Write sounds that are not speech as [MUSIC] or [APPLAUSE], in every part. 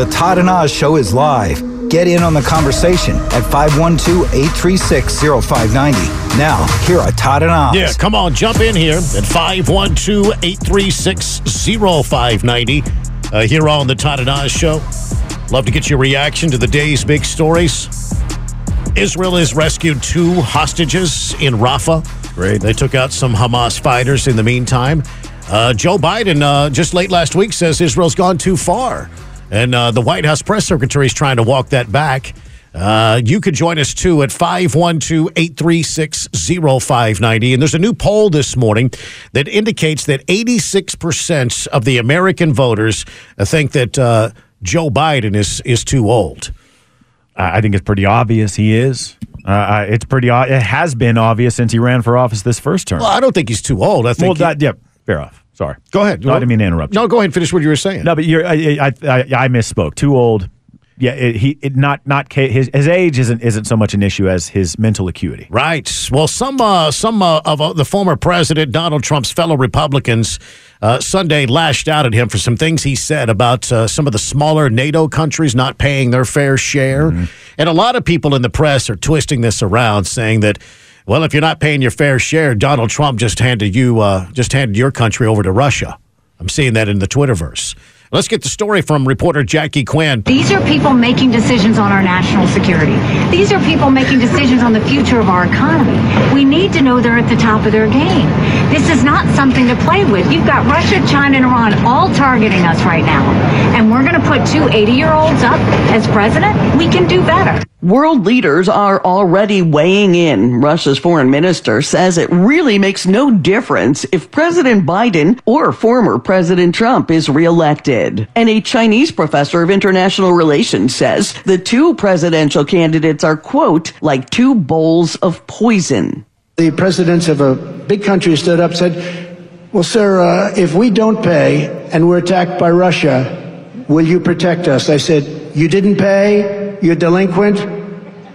The Todd and Oz Show is live. Get in on the conversation at 512 836 0590. Now, here are Todd and Oz. Yeah, come on, jump in here at 512 836 0590. Uh, here on the Todd and Oz Show. Love to get your reaction to the day's big stories. Israel has rescued two hostages in Rafah. Great. They took out some Hamas fighters in the meantime. Uh, Joe Biden, uh, just late last week, says Israel's gone too far. And uh, the White House press secretary is trying to walk that back. Uh, you could join us too at 512 836 0590. And there's a new poll this morning that indicates that 86% of the American voters uh, think that uh, Joe Biden is, is too old. I think it's pretty obvious he is. Uh, it's pretty. It has been obvious since he ran for office this first term. Well, I don't think he's too old. I think. Well, he- that, yeah, fair off. Sorry. go ahead. No, I didn't mean to interrupt. you. No, go ahead and finish what you were saying. No, but you're. I, I, I, I misspoke. Too old. Yeah, it, he it, not not his his age isn't isn't so much an issue as his mental acuity. Right. Well, some uh, some uh, of uh, the former president Donald Trump's fellow Republicans uh, Sunday lashed out at him for some things he said about uh, some of the smaller NATO countries not paying their fair share, and a lot of people in the press are twisting this around, saying that. Well, if you're not paying your fair share, Donald Trump just handed you uh, just handed your country over to Russia. I'm seeing that in the Twitterverse. Let's get the story from reporter Jackie Quinn. These are people making decisions on our national security. These are people making decisions on the future of our economy. We need to know they're at the top of their game. This is not something to play with. You've got Russia, China, and Iran all targeting us right now. And we're going to put two 80 year olds up as president? We can do better. World leaders are already weighing in. Russia's foreign minister says it really makes no difference if President Biden or former President Trump is reelected. And a Chinese professor of international relations says the two presidential candidates are, quote, like two bowls of poison. The presidents of a big country stood up and said, Well, sir, uh, if we don't pay and we're attacked by Russia, will you protect us? I said, You didn't pay? You're delinquent?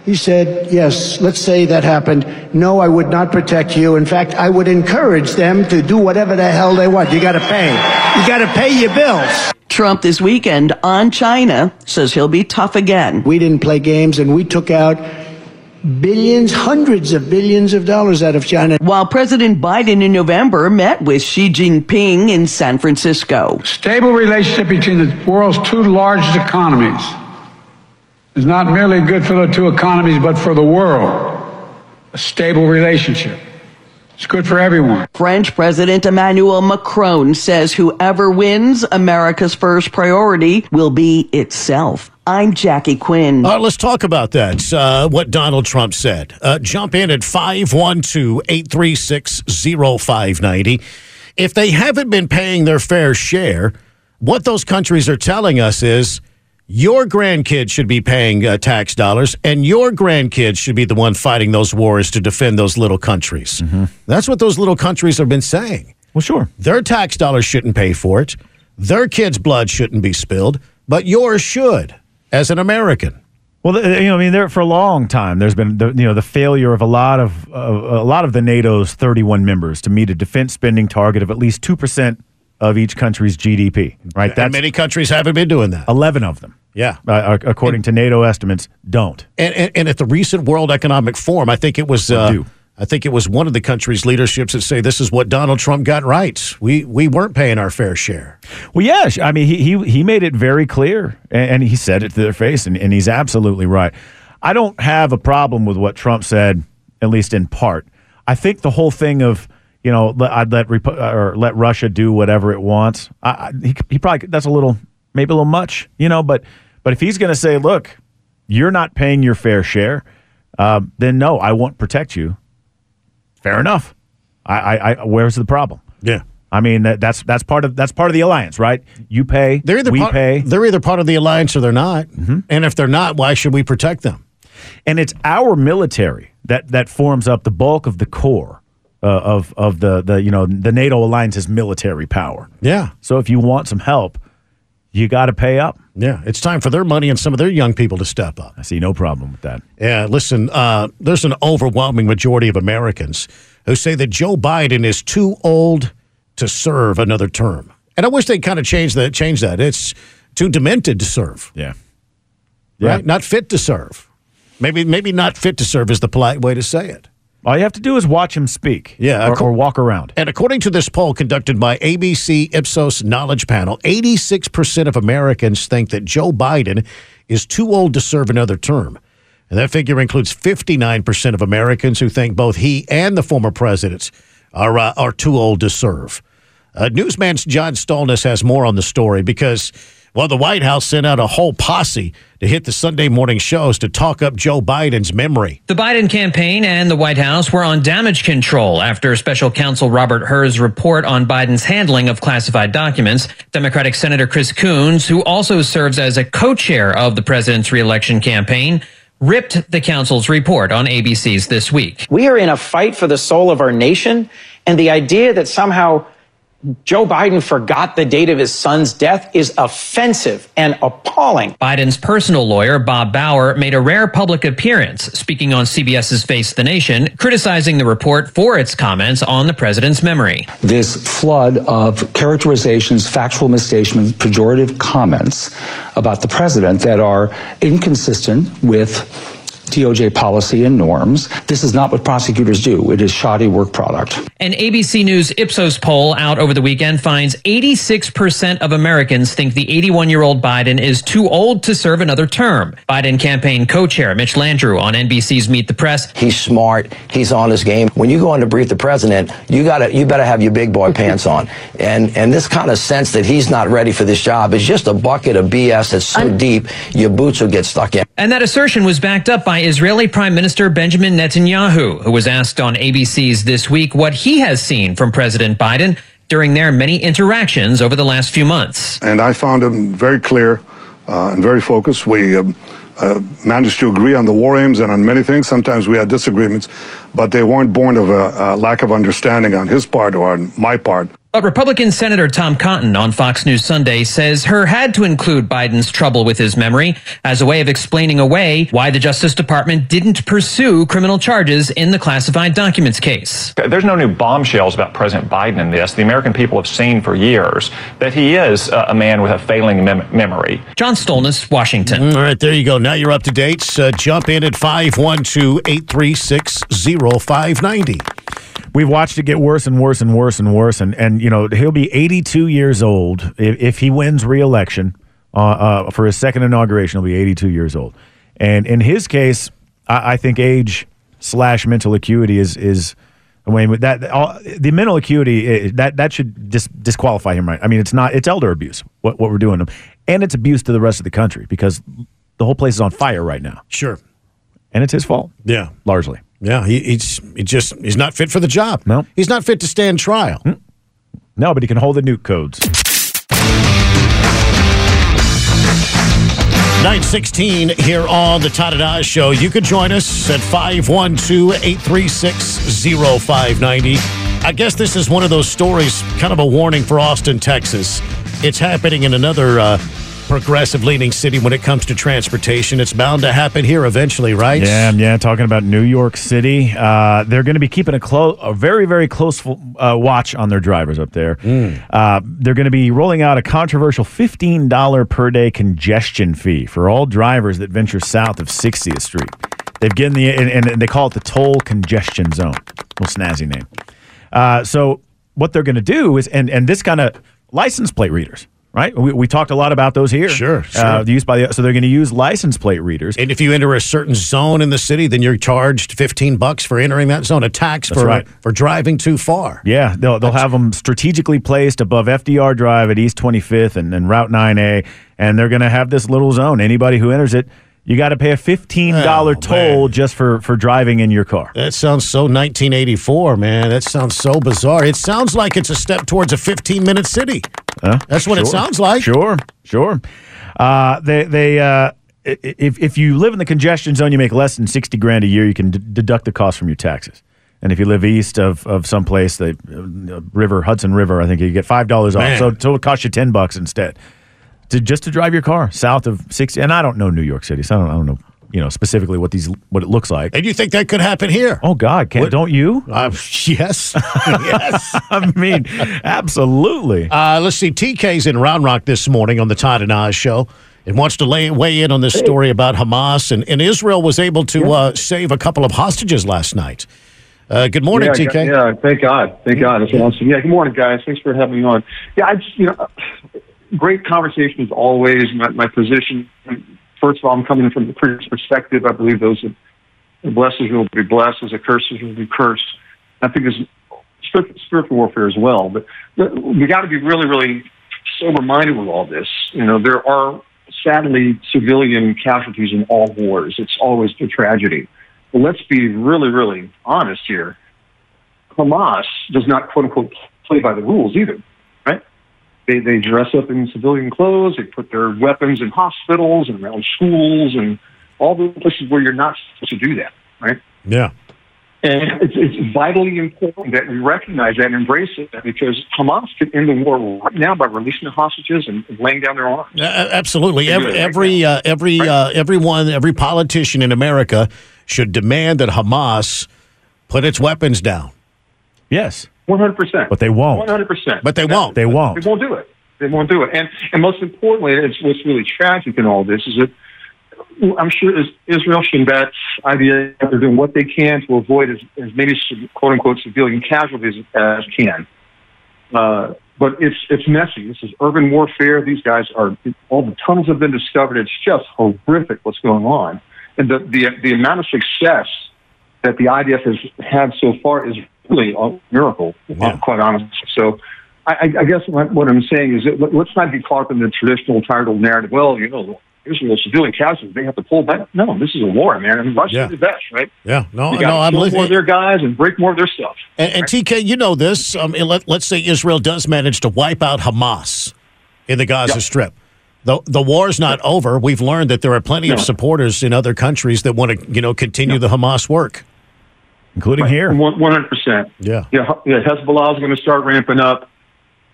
He said, Yes, let's say that happened. No, I would not protect you. In fact, I would encourage them to do whatever the hell they want. You got to pay. You got to pay your bills. Trump this weekend on China says he'll be tough again. We didn't play games and we took out billions, hundreds of billions of dollars out of China. While President Biden in November met with Xi Jinping in San Francisco. Stable relationship between the world's two largest economies is not merely good for the two economies, but for the world. A stable relationship. It's good for everyone. French President Emmanuel Macron says whoever wins, America's first priority will be itself. I'm Jackie Quinn. All right, let's talk about that. Uh, what Donald Trump said. Uh, jump in at 512 836 0590. If they haven't been paying their fair share, what those countries are telling us is your grandkids should be paying uh, tax dollars, and your grandkids should be the one fighting those wars to defend those little countries. That's what those little countries have been saying. Well, sure. Their tax dollars shouldn't pay for it. Their kids' blood shouldn't be spilled, but yours should as an American. Well, you know, I mean, there for a long time, there's been the, you know the failure of a lot of uh, a lot of the NATO's 31 members to meet a defense spending target of at least two percent of each country's GDP. Right, and many countries haven't been doing that. 11 of them. Yeah. uh, according to NATO estimates, don't. And, and, and at the recent World Economic Forum, I think it was uh. I think it was one of the country's leaderships that say this is what Donald Trump got right. We we weren't paying our fair share. Well, yeah, sh- I mean, he he he made it very clear, and, and he said it to their face, and, and he's absolutely right. I don't have a problem with what Trump said, at least in part. I think the whole thing of you know I'd let Repu- or let Russia do whatever it wants. I, I, he, he probably that's a little maybe a little much, you know. But but if he's going to say, look, you're not paying your fair share, um, then no, I won't protect you. Fair enough. I, I, I where's the problem? Yeah. I mean that, that's that's part of that's part of the alliance, right? You pay, They're either we part, pay, Mm-hmm. They're either part of the alliance or they're not. And if they're not, why should we protect them? and it's our military that that forms up the bulk of the core uh, of of the the you know the NATO alliance's military power. Yeah. So if you want some help, you got to pay up. Yeah. It's time for their money and some of their young people to step up. I see no problem with that. Yeah, listen, uh, there's an overwhelming majority of Americans who say that Joe Biden is too old to serve another term. And I wish they'd kind of change that. Change that. It's too demented to serve. Yeah. Right? Not fit to serve. Maybe maybe not fit to serve is the polite way to say it. All you have to do is watch him speak. Yeah, Or, or walk around. And according to this poll conducted by ABC Ipsos Knowledge Panel, 86% of Americans think that Joe Biden is too old to serve another term. And that figure includes 59% of Americans who think both he and the former presidents are, uh, are too old to serve. Uh, Newsman's John Stolness has more on the story because, well, the White House sent out a whole posse to hit the Sunday morning shows to talk up Joe Biden's memory. The Biden campaign and the White House were on damage control after special counsel Robert Hur's report on Biden's handling of classified documents. Democratic Senator Chris Coons, who also serves as a co-chair of the president's reelection campaign, ripped the counsel's report on ABC's This Week. We are in a fight for the soul of our nation, and the idea that somehow Joe Biden forgot the date of his son's death is offensive and appalling. Biden's personal lawyer, Bob Bauer, made a rare public appearance, speaking on CBS's Face the Nation, criticizing the report for its comments on the president's memory. this flood of characterizations, factual misstatements, pejorative comments about the president that are inconsistent with DOJ policy and norms. This is not what prosecutors do. It is shoddy work product. An ABC News Ipsos poll out over the weekend finds 86% of Americans think the 81 year old Biden is too old to serve another term. Biden campaign co chair Mitch Landrieu on NBC's Meet the Press He's smart. He's on his game. When you go in to brief the president, you gotta, you better have your big boy [LAUGHS] pants on. And and this kind of sense that he's not ready for this job is just a bucket of BS that's so deep your boots will get stuck in. And that assertion was backed up by Israeli Prime Minister Benjamin Netanyahu, who was asked on ABC's This Week what he has seen from President Biden during their many interactions over the last few months. and I found him very clear uh, and very focused. We um, uh, managed to agree on the war aims and on many things. Sometimes we had disagreements, but they weren't born of a, a lack of understanding on his part or on my part. But Republican Senator Tom Cotton on Fox News Sunday says Hur had to include Biden's trouble with his memory as a way of explaining away why the Justice Department didn't pursue criminal charges in the classified documents case. There's no new bombshells about President Biden in this. The American people have seen for years that he is uh, a man with a failing mem- memory. John Stolness, Washington. All right, there you go. Now you're up to date. Uh, jump in at 512 836 0590. We've watched it get worse and worse and worse and worse, and and you know he'll be 82 years old if, if he wins re-election uh, uh, for his second inauguration. He'll be 82 years old, and in his case, I, I think age slash mental acuity is is. I mean, that all, the mental acuity that that should dis, disqualify him, right? I mean, it's not it's elder abuse what what we're doing him, and it's abuse to the rest of the country because the whole place is on fire right now, Sure. and it's his fault, Yeah. largely. Yeah. He, he's he just he's not fit for the job. No. He's not fit to stand trial. No, but he can hold the nuke codes. 916 here on the Todd and Oz Show. You can join us at 512 836 0590. I guess this is one of those stories, kind of a warning for Austin, Texas. It's happening in another uh, progressive leaning city when it comes to transportation. It's bound to happen here eventually, right? Yeah, yeah. Talking about New York City, uh, they're going to be keeping a close, a very, very close uh, watch on their drivers up there. Uh, they're going to be rolling out a controversial fifteen dollar per day congestion fee for all drivers that venture south of 60th Street. They've given the and, and they call it the toll congestion zone. Little snazzy name. Uh, so what they're going to do is, and and this kind of license plate readers. Right, we, we talked a lot about those here. Sure, sure. Uh, used by the, so they're going to use license plate readers. And if you enter a certain zone in the city, then you're charged 15 bucks for entering that zone, a tax That's for right. for driving too far. Yeah, they'll they'll have them strategically placed above FDR Drive at East 25th and, and Route 9A, and they're going to have this little zone. Anybody who enters it, you got to pay a fifteen dollar Oh, toll man. just for for driving in your car. That sounds so 1984, man. That sounds so bizarre. It sounds like it's a step towards a 15 minute city. Huh? That's what it sounds like. Sure, sure. Uh, they they uh, if if you live in the congestion zone, you make less than sixty grand a year. You can d- deduct the cost from your taxes. And if you live east of, of some place, the uh, river Hudson River, I think you get five dollars off. So, so it costs you ten bucks instead to just to drive your car south of sixty. And I don't know New York City, so I don't, I don't know you know, specifically what these what it looks like. And you think that could happen here? Oh God, can What- don't you? Uh, yes. [LAUGHS] yes. I mean, absolutely. Uh, let's see. TK's in Round Rock this morning on the Todd and Oz show and wants to lay, weigh in on this story about Hamas. And, and Israel was able to uh, save a couple of hostages last night. Uh, good morning, yeah, TK. Yeah, thank God. Thank God. That's awesome. Yeah, good morning, guys. Thanks for having me on. Yeah, I just, you know, great conversation as always. My, my position, first of all, I'm coming from the previous perspective. I believe those that blesses will be blessed, as a curses will be cursed. I think there's spiritual warfare as well. But we got to be really, really sober minded with all this. You know, there are sadly civilian casualties in all wars. It's always a tragedy. But let's be really, really honest here. Hamas does not quote unquote play by the rules either? They they dress up in civilian clothes. They put their weapons in hospitals and around schools and all the places where you're not supposed to do that, right? Yeah. And it's, it's vitally important that we recognize that and embrace it because Hamas can end the war right now by releasing the hostages and laying down their arms. Uh, absolutely. Every it right every uh, every uh, everyone, every politician in America should demand that Hamas put its weapons down. Yes. One hundred percent. But they won't. One hundred percent. But they won't. They won't. They won't do it. They won't do it. And and most importantly, it's what's really tragic in all this is that I'm sure Israel, Shin Bet, IDF, they're doing what they can to avoid as, as many quote unquote civilian casualties as can. Uh, but it's it's messy. This is urban warfare. These guys are all the tunnels have been discovered. It's just horrific what's going on, and the the the amount of success that the IDF has had so far is really a miracle, uh, quite honestly. So. I, I- I guess what, what I'm saying is that let- let's not be caught up in the traditional title narrative. Well, you know, Israel civilian casualties, they have to pull back. No, this is a war, man. And Russia's Yeah. the best, right? Yeah. No, no, I'm with more of their guys and break more of their stuff. And, and TK, you know this. Um, let, let's say Israel does manage to wipe out Hamas in the Gaza Strip. The, the war's not over. We've learned that there are plenty of supporters in other countries that want to, you know, continue the Hamas work, including here. One hundred percent. Yeah. Yeah, Hezbollah is going to start ramping up,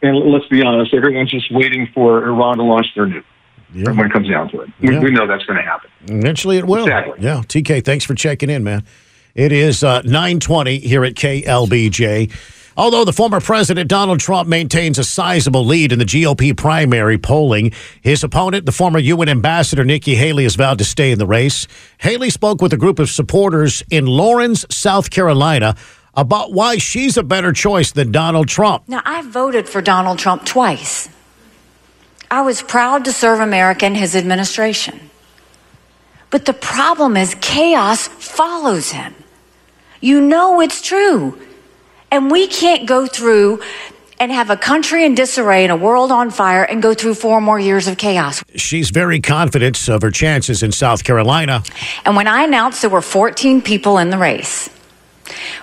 and let's be honest, everyone's just waiting for Iran to launch their nuke. When it comes down to it, we, Yeah. we know that's going to happen. Eventually, it will. Exactly. Yeah. TK, thanks for checking in, man. It is uh, 920 here at KLBJ. Although the former president Donald Trump maintains a sizable lead in the GOP primary polling, his opponent, the former UN ambassador Nikki Haley, has vowed to stay in the race. Haley spoke with a group of supporters in Laurens, South Carolina, about why she's a better choice than Donald Trump. Now, I voted for Donald Trump twice. I was proud to serve America in his administration. But the problem is chaos follows him. You know it's true. And we can't go through and have a country in disarray and a world on fire and go through four more years of chaos. She's very confident of her chances in South Carolina. And when I announced there were 14 people in the race,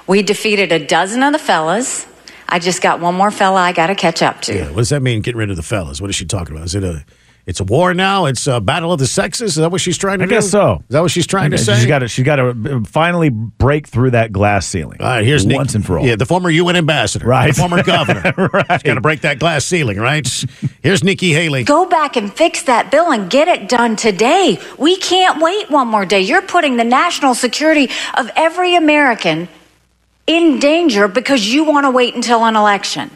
we defeated a dozen of the fellas. I just got one more fella I got to catch up to. Yeah, what does that mean? Getting rid of the fellas? What is she talking about? Is it a? It's a war now. It's a battle of the sexes. Is that what she's trying to I do? guess so. Is that what she's trying to say? She's got to. She's got to uh, finally break through that glass ceiling. All right, here's Nick- once and for all. Yeah, the former UN ambassador, Right. The former governor. [LAUGHS] right. She's got to break that glass ceiling, right? [LAUGHS] Here's Nikki Haley. Go back and fix that bill and get it done today. We can't wait one more day. You're putting the national security of every American in danger because you want to wait until an election.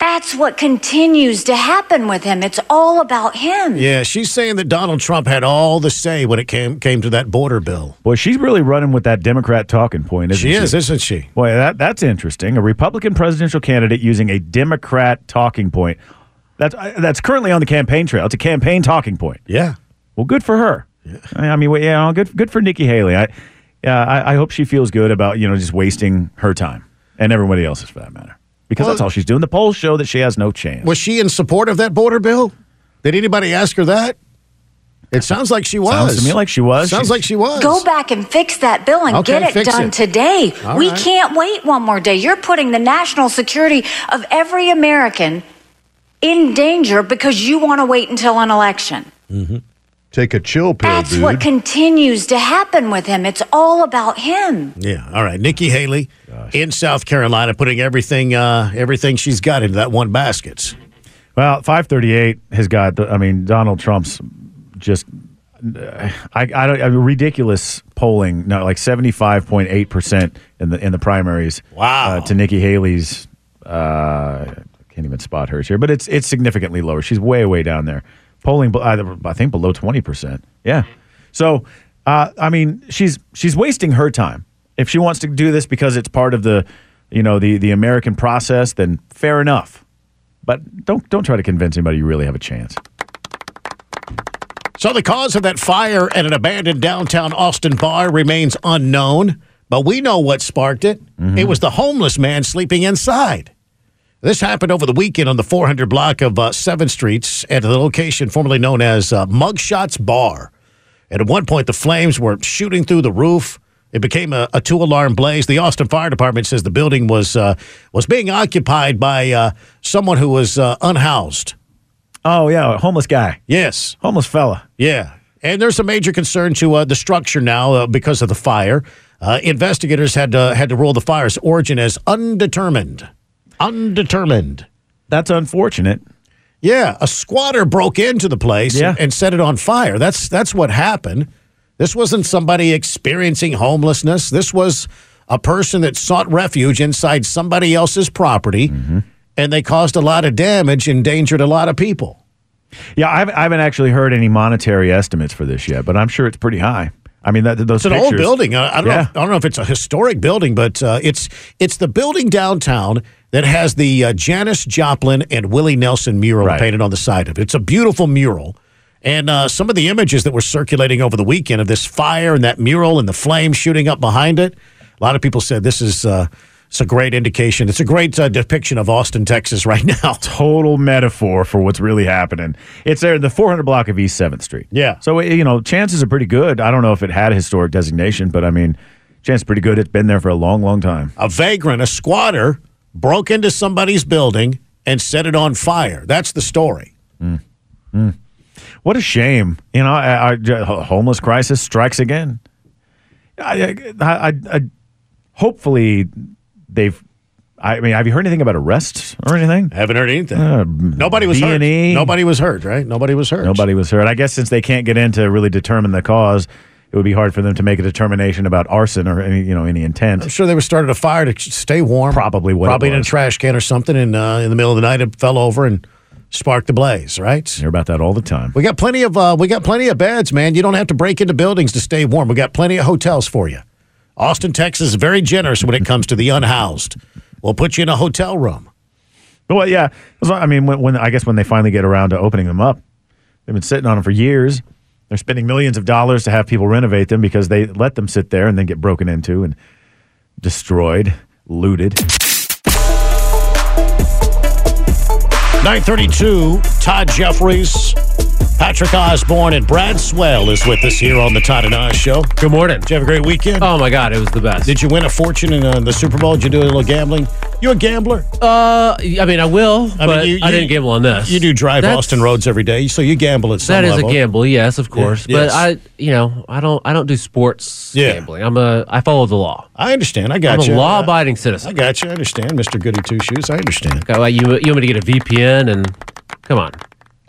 That's what continues to happen with him. It's all about him. Yeah, she's saying that Donald Trump had all the say when it came came to that border bill. Boy, she's really running with that Democrat talking point, isn't She she? is, isn't she? Boy, that that's interesting. A Republican presidential candidate using a Democrat talking point. That's uh, that's currently on the campaign trail. It's a campaign talking point. Yeah. Well, good for her. I I mean, well, yeah, good good for Nikki Haley. I yeah, I, I hope she feels good about you know just wasting her time and everybody else's for that matter. Because Well- that's all she's doing. The polls show that she has no chance. Was she in support of that border bill? Did anybody ask her that? It sounds like she was. Sounds to me like she was. Sounds She's- like she was. Go back and fix that bill and Okay, get it done it. today. All we right. can't wait one more day. You're putting the national security of every American in danger because you want to wait until an election. Mm-hmm. Take a chill pill, That's dude. what continues to happen with him. It's all about him. Yeah. All right. Nikki Haley in South Carolina putting everything uh, everything she's got into that one basket. Well, 538 has got, I mean, Donald Trump's just I, I don't I mean, ridiculous polling. No, like seventy five point eight percent in the in the primaries. Wow. Uh, to Nikki Haley's. Uh, I can't even spot hers here, but it's it's significantly lower. She's way way down there. Polling, I think below twenty percent. Yeah. So, uh, I mean, she's she's wasting her time. If she wants to do this because it's part of the, you know, the the American process, then fair enough. But don't don't try to convince anybody you really have a chance. So the cause of that fire at an abandoned downtown Austin bar remains unknown, but we know what sparked it. It was the homeless man sleeping inside. This happened over the weekend on the 400 block of uh, 7th Streets at the location formerly known as uh, Mugshots Bar. And at one point, the flames were shooting through the roof. It became a, a two-alarm blaze. The Austin Fire Department says the building was uh, was being occupied by uh, someone who was uh, unhoused. Oh yeah, a homeless guy. Yes, homeless fella. Yeah, and there's a major concern to uh, the structure now uh, because of the fire. Uh, investigators had to, had to rule the fire's origin as undetermined. Undetermined. That's unfortunate. Yeah, a squatter broke into the place Yeah. and, and set it on fire. That's that's what happened. This wasn't somebody experiencing homelessness. This was a person that sought refuge inside somebody else's property, Mm-hmm. and they caused a lot of damage, endangered a lot of people. Yeah, I haven't, I haven't actually heard any monetary estimates for this yet, but I'm sure it's pretty high. I mean, that, those It's an old building. I, I don't know. If, I don't know if it's a historic building, but uh, it's it's the building downtown that has the uh, Janis Joplin and Willie Nelson mural Right. painted on the side of it. It's a beautiful mural, and uh, some of the images that were circulating over the weekend of this fire and that mural and the flames shooting up behind it. A lot of people said this is uh, it's a great indication. It's a great uh, depiction of Austin, Texas, right [LAUGHS] now. Total metaphor for what's really happening. It's there, in the 400 block of East 7th Street. Yeah. So, you know, chances are pretty good. I don't know if it had a historic designation, but I mean, chance pretty good. It's been there for a long, long time. a vagrant, a squatter, broke into somebody's building and set it on fire. That's the story. What a shame. You know, homeless crisis strikes again. I, I, I, I, hopefully they've. I mean, have you heard anything about arrests or anything? Haven't heard anything. Uh, Nobody was hurt. B&E. Nobody was hurt, right? Nobody was hurt. Nobody was hurt. I guess since they can't get in to really determine the cause, it would be hard for them to make a determination about arson or any, you know, any intent. I'm sure they were started a fire to stay warm. Probably what Probably in a trash can or something. And uh, in the middle of the night, it fell over and sparked the blaze. Right? You Hear about that all the time. We got plenty of uh, we got plenty of beds, man. You don't have to break into buildings to stay warm. We got plenty of hotels for you. Austin, Texas, is very generous when it comes to the unhoused. We'll put you in a hotel room. Well, yeah. I mean, when, when I guess when they finally get around to opening them up, they've been sitting on them for years. They're spending millions of dollars to have people renovate them because they let them sit there and then get broken into and destroyed, looted. 932, Todd Jeffries, Patrick Osborne, and Brad Swell is with us here on the Todd and Oz Show. Good morning. Did you have a great weekend? Oh my God, it was the best. Did you win a fortune in uh, the Super Bowl? Did you do a little gambling? You a gambler? Uh, I mean, I will, I but mean, you- I didn't gamble on this. You do drive That's- Austin roads every day, so you gamble at some That is level. a gamble, yes, of course. Yeah, But yes. I, you know, I don't, I don't do sports Yeah. gambling. I'm a, I follow the law. I understand. I got I'm you. a law-abiding citizen. I got you. I understand, Mister Goody Two Shoes. I understand. Okay, well, you, you want me to get a VPN and come on.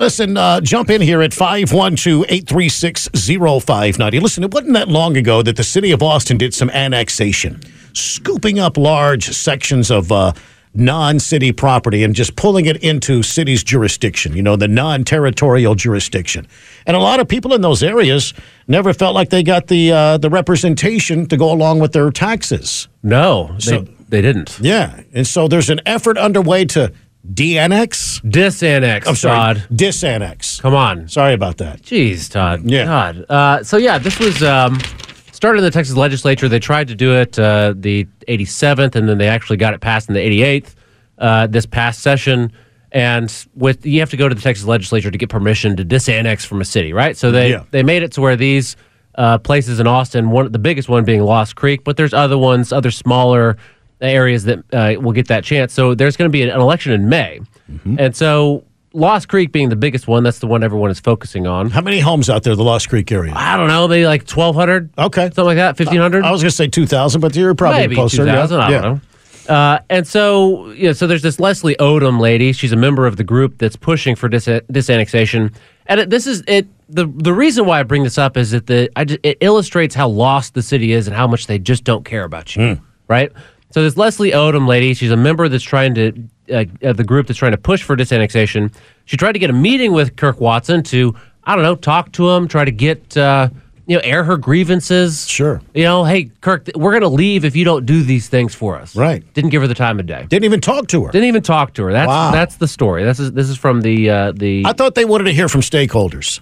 Listen, uh, jump in here at 512 836 0590. Listen, it wasn't that long ago that the city of Austin did some annexation, scooping up large sections of uh, non city property and just pulling it into city's jurisdiction, you know, the non territorial jurisdiction. And a lot of people in those areas never felt like they got the, uh, the representation to go along with their taxes. No, they, they didn't. Yeah. And so there's an effort underway to de-annex. Disannex, I'm sorry, Todd. disannex. Come on. Sorry about that. Jeez, Todd. Yeah. God. Uh, so yeah, this was um, started in the Texas legislature. They tried to do it uh, the 87th, and then they actually got it passed in the 88th uh, this past session. And with you have to go to the Texas legislature to get permission to disannex from a city, right? So they Yeah. they made it to where these uh, places in Austin, one the biggest one being Lost Creek, but there's other ones, other smaller areas that uh, will get that chance. So there's going to be an, an election in May, Mm-hmm. and so Lost Creek being the biggest one, that's the one everyone is focusing on. How many homes out there, the Lost Creek area? I don't know, maybe like 1,200, Okay. something like that, 1,500. I was going to say 2,000, but you're probably maybe closer. 2,000, yeah. I don't know. Uh, and so, you know, so there's this Leslie Odom lady. She's a member of the group that's pushing for dis- disannexation. And it, this is it. The the reason why I bring this up is that the I ju- it illustrates how lost the city is and how much they just don't care about you, right? So this Leslie Odom lady, she's a member that's trying to uh, of the group that's trying to push for disannexation. She tried to get a meeting with Kirk Watson to I don't know talk to him, try to get. Uh, you know, air her grievances. Sure. You know, hey, Kirk, we're going to leave if you don't do these things for us. Right. Didn't give her the time of day. Didn't even talk to her. Didn't even talk to her. That's Wow. that's the story. This is this is from the uh, the. I thought they wanted to hear from stakeholders.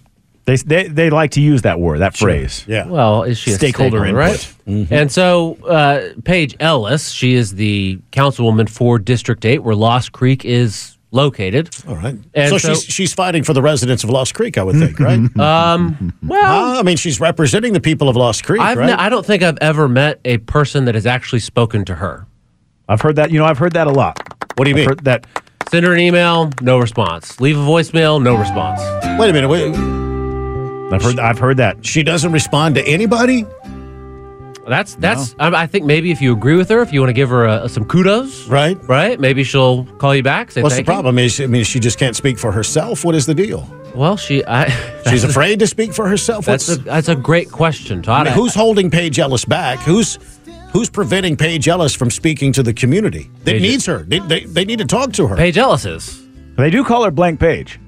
They, they they like to use that word, that Sure. phrase. Yeah. Well, is she a Stakeholder stakeholder, input. right? And so uh, Paige Ellis, she is the councilwoman for District Eight, where Lost Creek is located. All right. And so, so- she's she's fighting for the residents of Lost Creek, I would think, right? [LAUGHS] Um, well, I mean, she's representing the people of Lost Creek, I've right? ne- I don't think I've ever met a person that has actually spoken to her. I've heard that. You know, I've heard that a lot. What do you I've mean? heard that Send her an email, no response. Leave a voicemail, no response. Wait a minute. Wait. I've heard. I've heard that. She doesn't respond to anybody. That's that's. I, I think maybe if you agree with her, if you want to give her uh some kudos, Right. right? Maybe she'll call you back. Say What's the thank you. problem? Is I mean, she just can't speak for herself. What is the deal? Well, she. I, [LAUGHS] She's afraid to speak for herself. That's What's, a that's a great question, I mean, who's holding Paige Ellis back? Who's who's preventing Paige Ellis from speaking to the community that Paige- needs her? They, they, they need to talk to her. Paige Ellis is? they do call her blank page.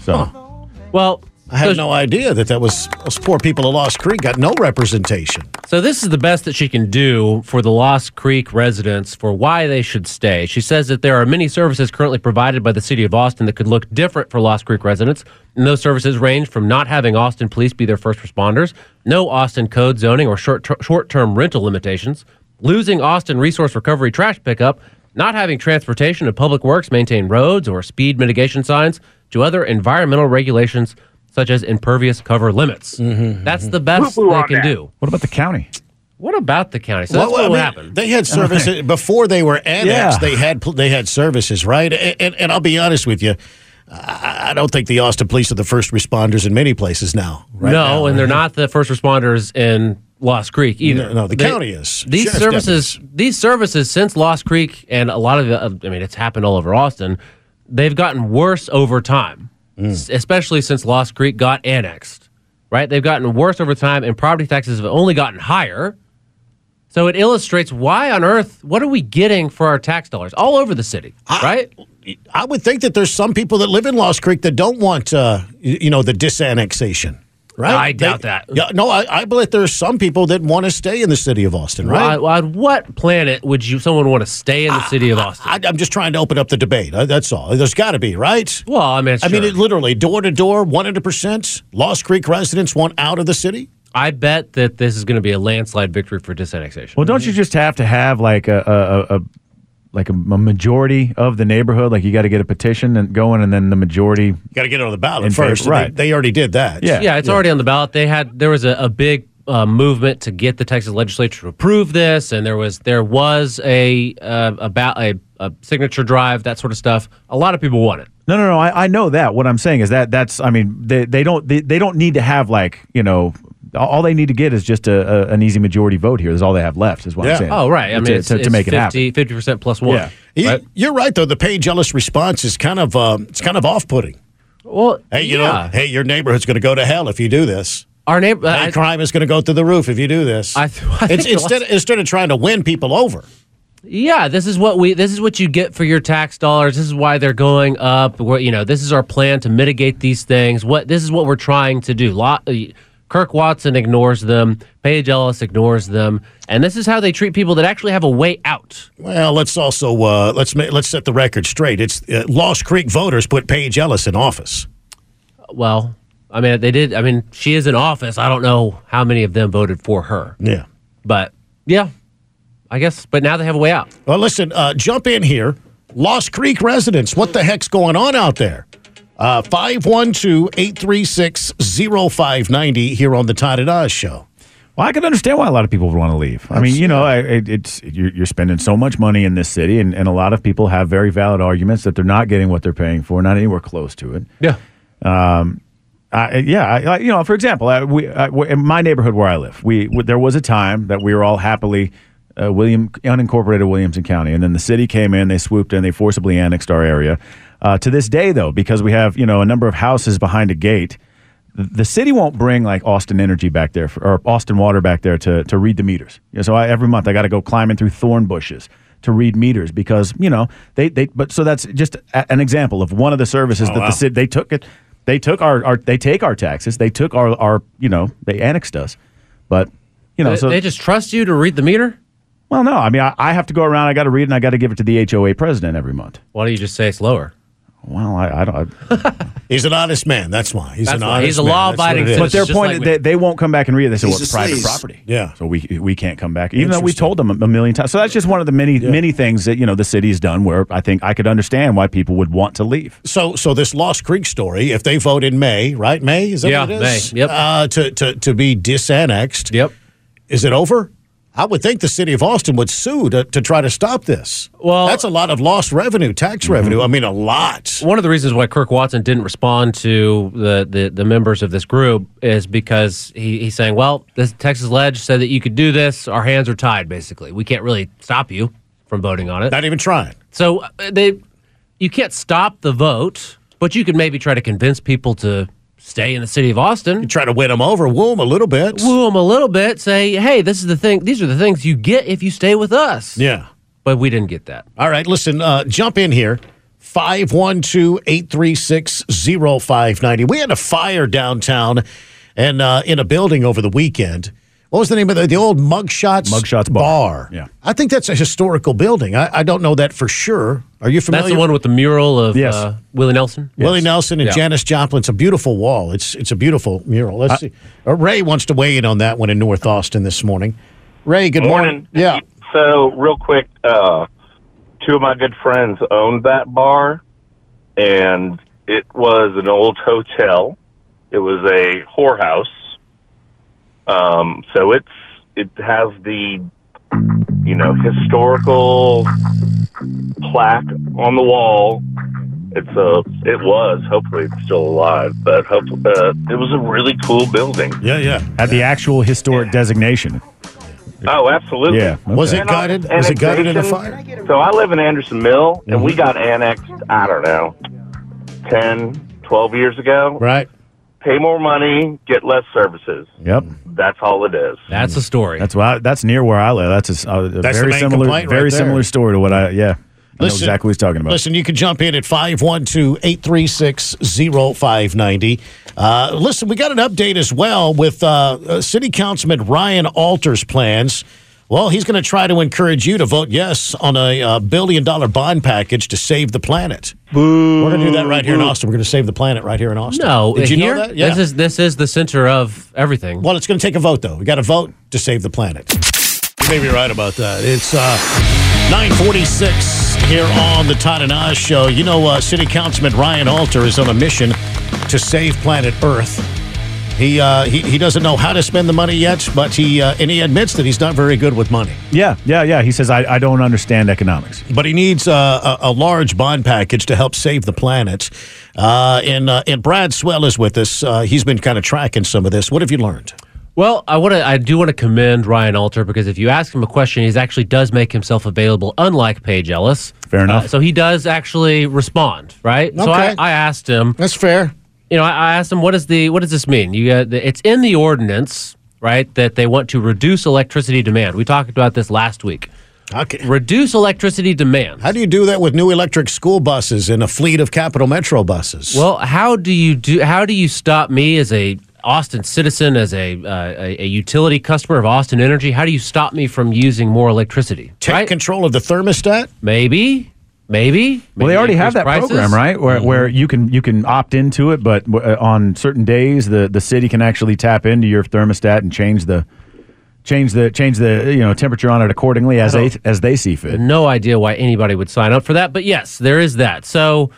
So Well, I had so, no idea that that was those poor people of Lost Creek got no representation. so this is the best that she can do for the Lost Creek residents for why they should stay. She says that there are many services currently provided by the city of Austin that could look different for Lost Creek residents. And those services range from not having Austin police be their first responders, no Austin code zoning or short short term rental limitations, losing Austin resource recovery trash pickup, not having transportation and public works maintain roads or speed mitigation signs, to other environmental regulations such as impervious cover limits. That's the best Poo-poo they can that. do. what about the county? What about the county? So that's Well, what I will mean, happen. They had [LAUGHS] services before they were annexed. Yeah. They had they had services, right? And, and, and I'll be honest with you, I, I don't think the Austin police are the first responders in many places now. Right no, now, and they're not the first responders in Lost Creek either. No, no, the They- county is. These Sheriff's services, these services since Lost Creek and a lot of the, uh, I mean, it's happened all over Austin. They've gotten worse over time, Mm. especially since Lost Creek got annexed. Right? They've gotten worse over time, and property taxes have only gotten higher. So it illustrates why on earth, what are we getting for our tax dollars all over the city, right? I would think that there's some people that live in Lost Creek that don't want, uh, you know, the disannexation. Right? I doubt They- that. Yeah, no, I, I believe there's some people that want to stay in the city of Austin. Right? Why- on what planet would you someone want to stay in the city of Austin? I, I'm just trying to open up the debate. Uh, That's all. There's got to be, right? well, I mean, I mean, it literally door to door, 100%. Lost Creek residents want out of the city. I bet that this is going to be a landslide victory for disannexation. Well, don't you just have to have like a, a, a, a like a, a majority of the neighborhood? Like you got to get a petition and going, and then the majority. Got to get it on the ballot In favor- first. right. They, they already did that. Yeah. yeah, it's already on the ballot. They had there was a, a big uh, movement to get the Texas legislature to approve this, and there was there was a uh, about a, a signature drive, that sort of stuff. A lot of people want it. No, no, no. I, I know that. What I'm saying is that that's. I mean, they, they don't they, they don't need to have like you know. All they need to get is just a, a an easy majority vote here. Is all they have left. Is what Yeah. I'm saying. Oh, right. I mean, to, it's, to, to it's make it happen. 50 percent plus one. Yeah. You- Right? You're right, though. The Paige Ellis response is kind of uh, it's kind of off putting. Well, Hey, you yeah. know, hey, your neighborhood's going to go to hell if you do this. our neighbor. Hey, I, crime is going to go through the roof if you do this. I [LAUGHS] I it's, think instead instead of trying to win people over. Yeah, this is what we this is what you get for your tax dollars. This is why they're going up. We're, you know, this is our plan to mitigate these things. What this is what we're trying to do. Lot, uh, Kirk Watson ignores them. Paige Ellis ignores them, and this is how they treat people that actually have a way out. Well, let's also uh, let's let's set the record straight. It's uh, Lost Creek voters put Paige Ellis in office. Well, I mean, they did. I mean, she is in office. I don't know how many of them voted for her, Yeah. but yeah, I guess. But now they have a way out. Well, listen, uh, jump in here. Lost Creek residents, what the heck's going on out there? Uh, 512 836 0590 here on the Todd and Oz show. Well, I can understand why a lot of people would want to leave. I mean, you know, I, it, it's you're, you're spending so much money in this city, and, and a lot of people have very valid arguments that they're not getting what they're paying for, not anywhere close to it. Yeah. Um, I, yeah, I, I- you know, for example, I, we, I, in my neighborhood where I live, we, we there was a time that we were all happily uh, William unincorporated Williamson County, and then the city came in, they swooped in, they forcibly annexed our area. Uh, to this day, though, because we have you know a number of houses behind a gate, the city won't bring like Austin Energy back there for, or Austin Water back there to to read the meters. You know, so I, every month I got to go climbing through thorn bushes to read meters because you know they they. But so that's just a, an example of one of the services Oh, that wow. the city they took it. They took our, our they take our taxes. They took our our you know they annexed us, but you know they, so they just trust you to read the meter. well, no, I mean, I, I have to go around. I got to read, and I got to give it to the HOA president every month. Why don't you just say it's lower? Well, I, I don't. I, [LAUGHS] He's an honest man. That's why. He's That's an why. honest He's a law-abiding That's what it is. but their just point, like they, they won't come back and read it. They say, He's "Well, it's private sleaze. property." Yeah. so we we can't come back, even though we told them a million times. So that's just one of the many many things that you know the city's done. Where I think I could understand why people would want to leave. So, so this Lost Creek story, if they vote in May, right? May is that Yeah, what it is? May. Yep. Uh, to to to be disannexed. Yep. Is it over? I would think the city of Austin would sue to, to try to stop this. Well- that's a lot of lost revenue, tax revenue. I mean, a lot. One of the reasons why Kirk Watson didn't respond to the, the, the members of this group is because he, he's saying, well, the Texas Ledge said that you could do this. Our hands are tied, basically. We can't really stop you from voting on it. Not even trying. So uh, they, you can't stop the vote, but you could maybe try to convince people to stay in the city of Austin. Try to win them over, woo them a little bit. Woo them a little bit. Say, hey, this is the thing. These are the things you get if you stay with us. Yeah. But we didn't get that. All right, listen, uh, jump in here. 512 836 0590. We had a fire downtown and uh, in a building over the weekend. What was the name of the, the old Mugshots? Mugshots Bar. Yeah. I think that's a historical building. I, I don't know that for sure. Are you familiar? That's the one with the mural of Yes. uh, Willie Nelson. Willie Nelson and Yeah. Janis Joplin. It's a beautiful wall. It's it's a beautiful mural. Let's see. Uh, Ray wants to weigh in on that one in North Austin this morning. Ray, good morning. Yeah. So, real quick, uh, two of my good friends owned that bar, and it was an old hotel. It was a whorehouse. Um, so it's it has the you know historical plaque on the wall. It's a it was hopefully it's still alive, but hopefully uh, it was a really cool building. Yeah, yeah. Had the actual historic designation. Oh, absolutely. Yeah. Was it gutted? Was it gutted in the fire? annexation- So I live in Anderson Mill, and Mm-hmm. we got annexed, I don't know, 10, 12 years ago. Right. Pay more money, get less services. Yep. That's all it is. That's the story. That's why. That's near where I live. That's a That's very similar, complaint right very there. similar story to what I. Yeah, I know exactly what he's talking about. Listen, you can jump in at 512 836 0590. Uh, Listen, we got an update as well with uh, uh, City Councilman Ryan Alter's plans. Well, he's going to try to encourage you to vote yes on a uh, billion dollar bond package to save the planet. We're going to do that right here in Austin. We're going to save the planet right here in Austin. No, Did you here, know that? Yeah. This is this is the center of everything. Well, it's going to take a vote, though. We got to vote to save the planet. You may be right about that. It's uh, 946 here on the Todd and Oz show. You know, uh, City Councilman Ryan Alter is on a mission to save planet Earth. He, uh, he he doesn't know how to spend the money yet, but he uh, and he admits that he's not very good with money. Yeah, yeah, yeah. He says I, I don't understand economics. But he needs uh, a, a large bond package to help save the planet. Uh, and uh, and Brad Swell is with us. Uh, he's been kind of tracking some of this. What have you learned? Well, I want to. I do want to commend Ryan Alter because if you ask him a question, he actually does make himself available. Unlike Paige Ellis, Fair enough. Uh, so he does actually respond, right? So I, I asked him. That's fair. You know, I, I asked him, "What is the? What does this mean? You got the, it's in the ordinance, right? That they want to reduce electricity demand. We talked about this last week. Okay. Reduce electricity demand. How do you do that with new electric school buses and a fleet of Capital Metro buses? Well, how do you do? How do you stop me as a Austin citizen, as a, uh, a a utility customer of Austin Energy? How do you stop me from using more electricity? Take control of the thermostat. Maybe, maybe. Well, they already have that prices. program, right? Where, Mm-hmm. where you can you can opt into it, but uh, on certain days, the, the city can actually tap into your thermostat and change the change the change the you know temperature on it accordingly as they as they see fit. No idea why anybody would sign up for that, but yes, there is that. So.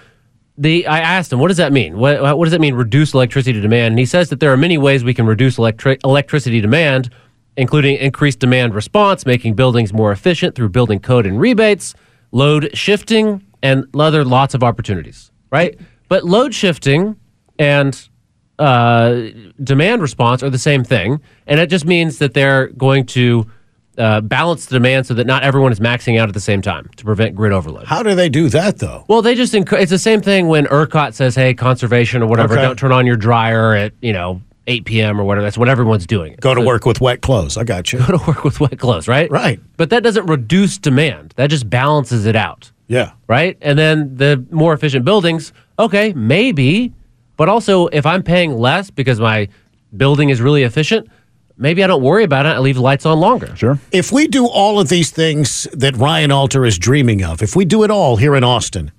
The I asked him, what does that mean? What, what does that mean, reduce electricity demand? And he says that there are many ways we can reduce electri- electricity demand, including increased demand response, making buildings more efficient through building code and rebates, load shifting, and other lots of opportunities, right? But load shifting and uh, demand response are the same thing, and it just means that they're going to uh, balance the demand so that not everyone is maxing out at the same time to prevent grid overload. How do they do that, though? Well, they just enc- it's the same thing when ERCOT says, "Hey, conservation or whatever, Okay. don't turn on your dryer at you know 8 p.m. or whatever." That's what everyone's doing. Go to So- work with wet clothes. I got you. [LAUGHS] Go to work with wet clothes, right? Right. But that doesn't reduce demand. That just balances it out. Yeah. Right. And then the more efficient buildings, okay, maybe, but also if I'm paying less because my building is really efficient, maybe I don't worry about it. I leave the lights on longer. Sure. If we do all of these things that Ryan Alter is dreaming of, if we do it all here in Austin,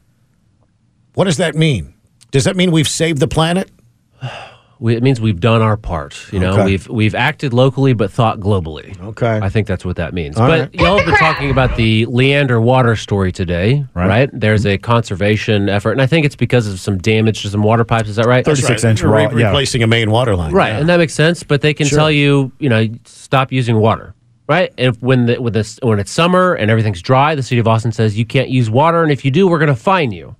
what does that mean? Does that mean we've saved the planet? [SIGHS] We, it means we've done our part. You know, Okay. we've we've acted locally but thought globally. Okay, I think that's what that means. All but right. y'all have been talking about the Leander water story today, Right. right? There's a conservation effort, and I think it's because of some damage to some water pipes. Is that right? That's right. Re- replacing a main water line. Right, Yeah. and that makes sense. But they can Sure. tell you, you know, stop using water. Right, and when the, when this when it's summer and everything's dry, the city of Austin says you can't use water, and if you do, we're going to fine you.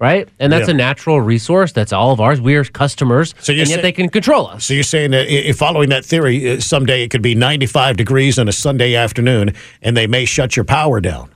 Right, and that's Yeah. a natural resource. That's all of ours. We are customers, So and yet saying- they can control us. So you're saying that following that theory, uh, someday it could be 95 degrees on a Sunday afternoon, and they may shut your power down.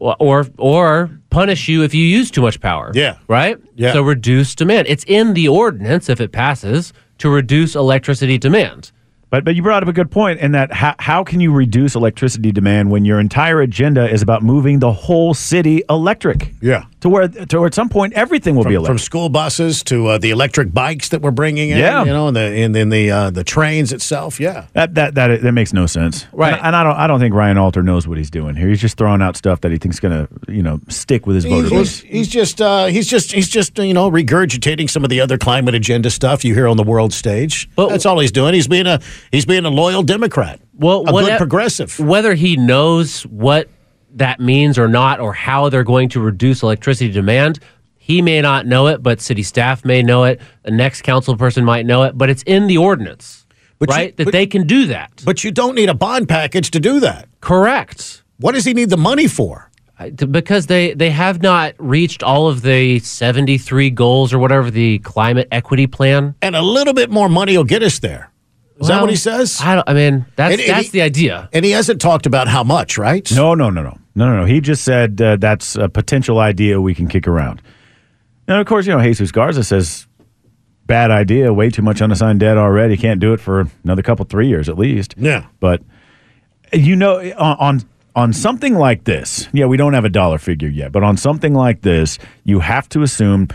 or or, or punish you if you use too much power. Yeah. Right? Yeah. So reduce demand. It's in the ordinance if it passes to reduce electricity demand. But but you brought up a good point in that how, how can you reduce electricity demand when your entire agenda is about moving the whole city electric? Yeah. To where to where at some point everything will From, be from school buses to uh, the electric bikes that we're bringing in, Yeah. you know, and the and then the uh, the trains itself. Yeah, That that that that makes no sense. Right. And, and I don't I don't think Ryan Alter knows what he's doing here. He's just throwing out stuff that he thinks going to, you know, stick with his voter He's, base. he's just uh, he's just he's just you know regurgitating some of the other climate agenda stuff you hear on the world stage. But, That's all he's doing. He's being a he's being a loyal Democrat. Well, a what- good progressive. Whether he knows what that means or not, or how they're going to reduce electricity demand, he may not know it, but city staff may know it. The next council person might know it, but it's in the ordinance, But you- right? that but- they can do that. But you don't need a bond package to do that. Correct. What does he need the money for? Because they, they have not reached all of the 73 goals or whatever the climate equity plan. And a little bit more money will get us there. Is that what he says? I, don't, I mean, that's, And- and that's he- the idea. And he hasn't talked about how much, right? No, no, no, no, no, no, no. He just said uh, that's a potential idea we can kick around. And of course, you know, Jesus Garza says, bad idea, way too much unassigned debt already. Can't do it for another couple, three years at least. Yeah. But you know, on on, on something like this, yeah, we don't have a dollar figure yet, but on something like this, you have to assume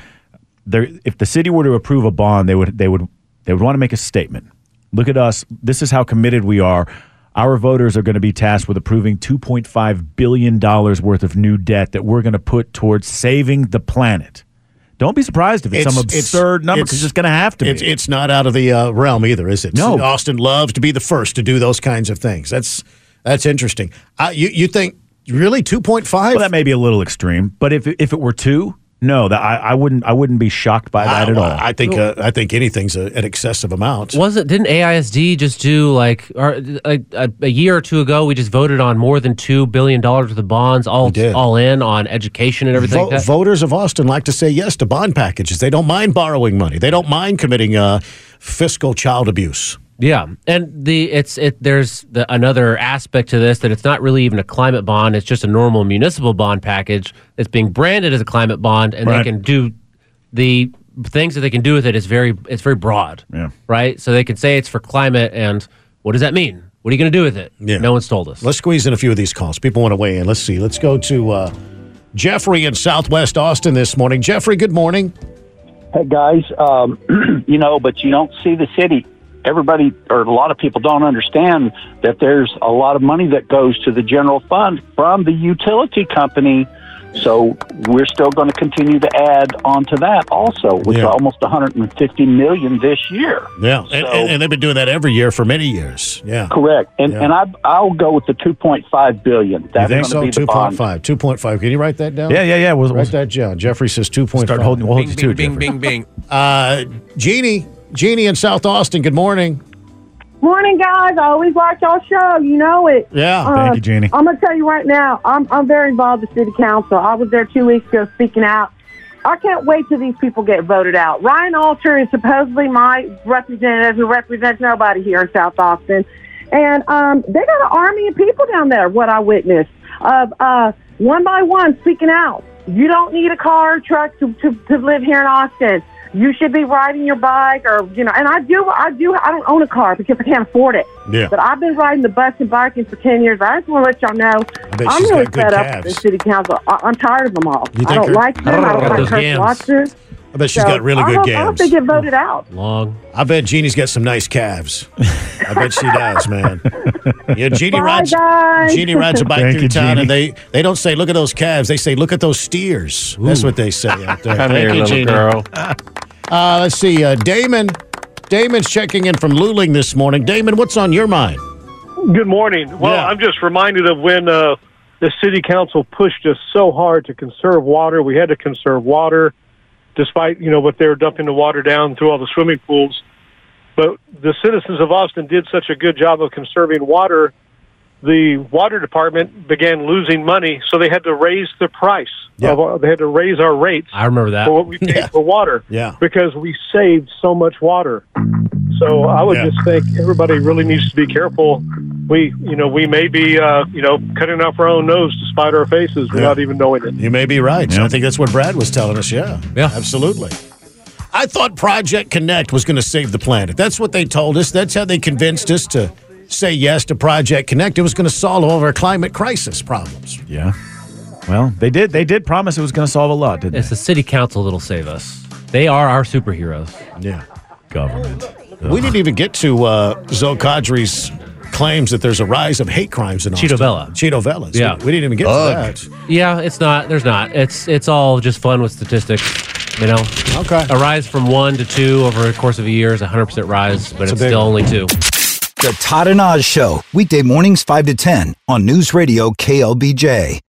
there. If the city were to approve a bond, they would they would they would want to make a statement. Look at us. This is how committed we are. Our voters are going to be tasked with approving $2.5 billion worth of new debt that we're going to put towards saving the planet. Don't be surprised if it's, some absurd number because it's, going to have to be. It's, it's not out of the uh, realm either, is it? No. Austin loves to be the first to do those kinds of things. That's that's interesting. Uh, you you think really two point five? Well, that may be a little extreme, but if if it were two, no, that I, I wouldn't I wouldn't be shocked by that at all. I think uh, I think anything's a, an excessive amount. Wasn't didn't AISD just do like or, a, a year or two ago? We just voted on more than two billion dollars worth of bonds, all all in on education and everything. Vo- like that. voters of Austin like to say yes to bond packages. They don't mind borrowing money. They don't mind committing uh, fiscal child abuse. Yeah, and the it's it. There's the, another aspect to this that it's not really even a climate bond. It's just a normal municipal bond package that's being branded as a climate bond, and Right. they can do the things that they can do with it is very it's very broad. Yeah. Right. So they can say it's for climate, and what does that mean? What are you going to do with it? Yeah. No one's told us. Let's squeeze in a few of these calls. People want to weigh in. Let's see. Let's go to uh, Jeffrey in Southwest Austin this morning. Jeffrey, good morning. Hey guys, um, [CLEARS THROAT] you know, but you don't see the city. Everybody or a lot of people don't understand that there's a lot of money that goes to the general fund from the utility company. So we're still going to continue to add onto that also, with Yeah. almost 150 million this year. Yeah, and, and, and they've been doing that every year for many years. Yeah. Correct, and Yeah. and I I'll go with the 2.5 billion. You That's think going so? to be the Two bond. point five. Two point five. Can you write that down? Yeah, yeah, yeah. We'll, Write that down. Jeffrey says two point five. Start holding. We'll hold you to it, Bing, Jeffrey. bing, bing. Uh, Jeannie, Jeannie in South Austin. Good morning. Morning, guys. I always like y'all show. You know it. Yeah. Uh, Thank you, Jeannie. I'm gonna tell you right now. I'm I'm very involved with city council. I was there two weeks ago speaking out. I can't wait till these people get voted out. Ryan Alter is supposedly my representative who represents nobody here in South Austin. And um, they got an army of people down there. What I witnessed of uh, one by one speaking out. You don't need a car or truck to, to, to live here in Austin. You should be riding your bike, or you know. And I do, I do. I don't own a car because I can't afford it. Yeah. But I've been riding the bus and biking for ten years. I just want to let y'all know bet I'm really got good fed up calves. with the city council. I, I'm tired of them all. You I don't her- like them. I don't like those Kirk gams. Watson. I bet she's So, got really I good hope, I hope gams. they get voted out. Long. I bet Jeannie's got some nice calves. I bet she does, man. [LAUGHS] Yeah, Jeannie Bye, rides. guys. Jeannie rides a [LAUGHS] bike Thank through you, town, Jeannie. and they they don't say, "Look at those calves." They say, "Look at those steers." That's what they say out there. Come Thank here, you, little Jeannie. girl. Uh, let's see, uh, Damon. Damon's checking in from Luling this morning. Damon, what's on your mind? Good morning. Well, Yeah. I'm just reminded of when uh, the city council pushed us so hard to conserve water. We had to conserve water, despite you know what they were dumping the water down through all the swimming pools. But the citizens of Austin did such a good job of conserving water. The water department began losing money, so they had to raise the price. Of, they had to raise our rates I remember that. for what we paid [LAUGHS] for water Yeah. because we saved so much water. So I would Yeah. just think everybody really needs to be careful. We, you know, we may be, uh, you know, cutting off our own nose to spite our faces without even knowing it. You may be right. I think that's what Brad was telling us. Yeah. Yeah. Absolutely. I thought Project Connect was going to save the planet. That's what they told us. That's how they convinced us to say yes to Project Connect. It was going to solve all of our climate crisis problems. Yeah. Well, they did. They did promise it was going to solve a lot, didn't It's the city council that'll save us. They are our superheroes. Yeah. Government. We didn't even get to uh, Zo Qadri's claims that there's a rise of hate crimes in Austin. Chito Vela. Chito Velas. Yeah. We, we didn't even get Ugh. to that. Yeah, it's not. There's not. It's it's all just fun with statistics. You know. Okay. A rise from one to two over the course of a year is a hundred percent rise, but It's it's big still only two. The Todd and Oz Show, weekday mornings 5 to 10 on News Radio KLBJ.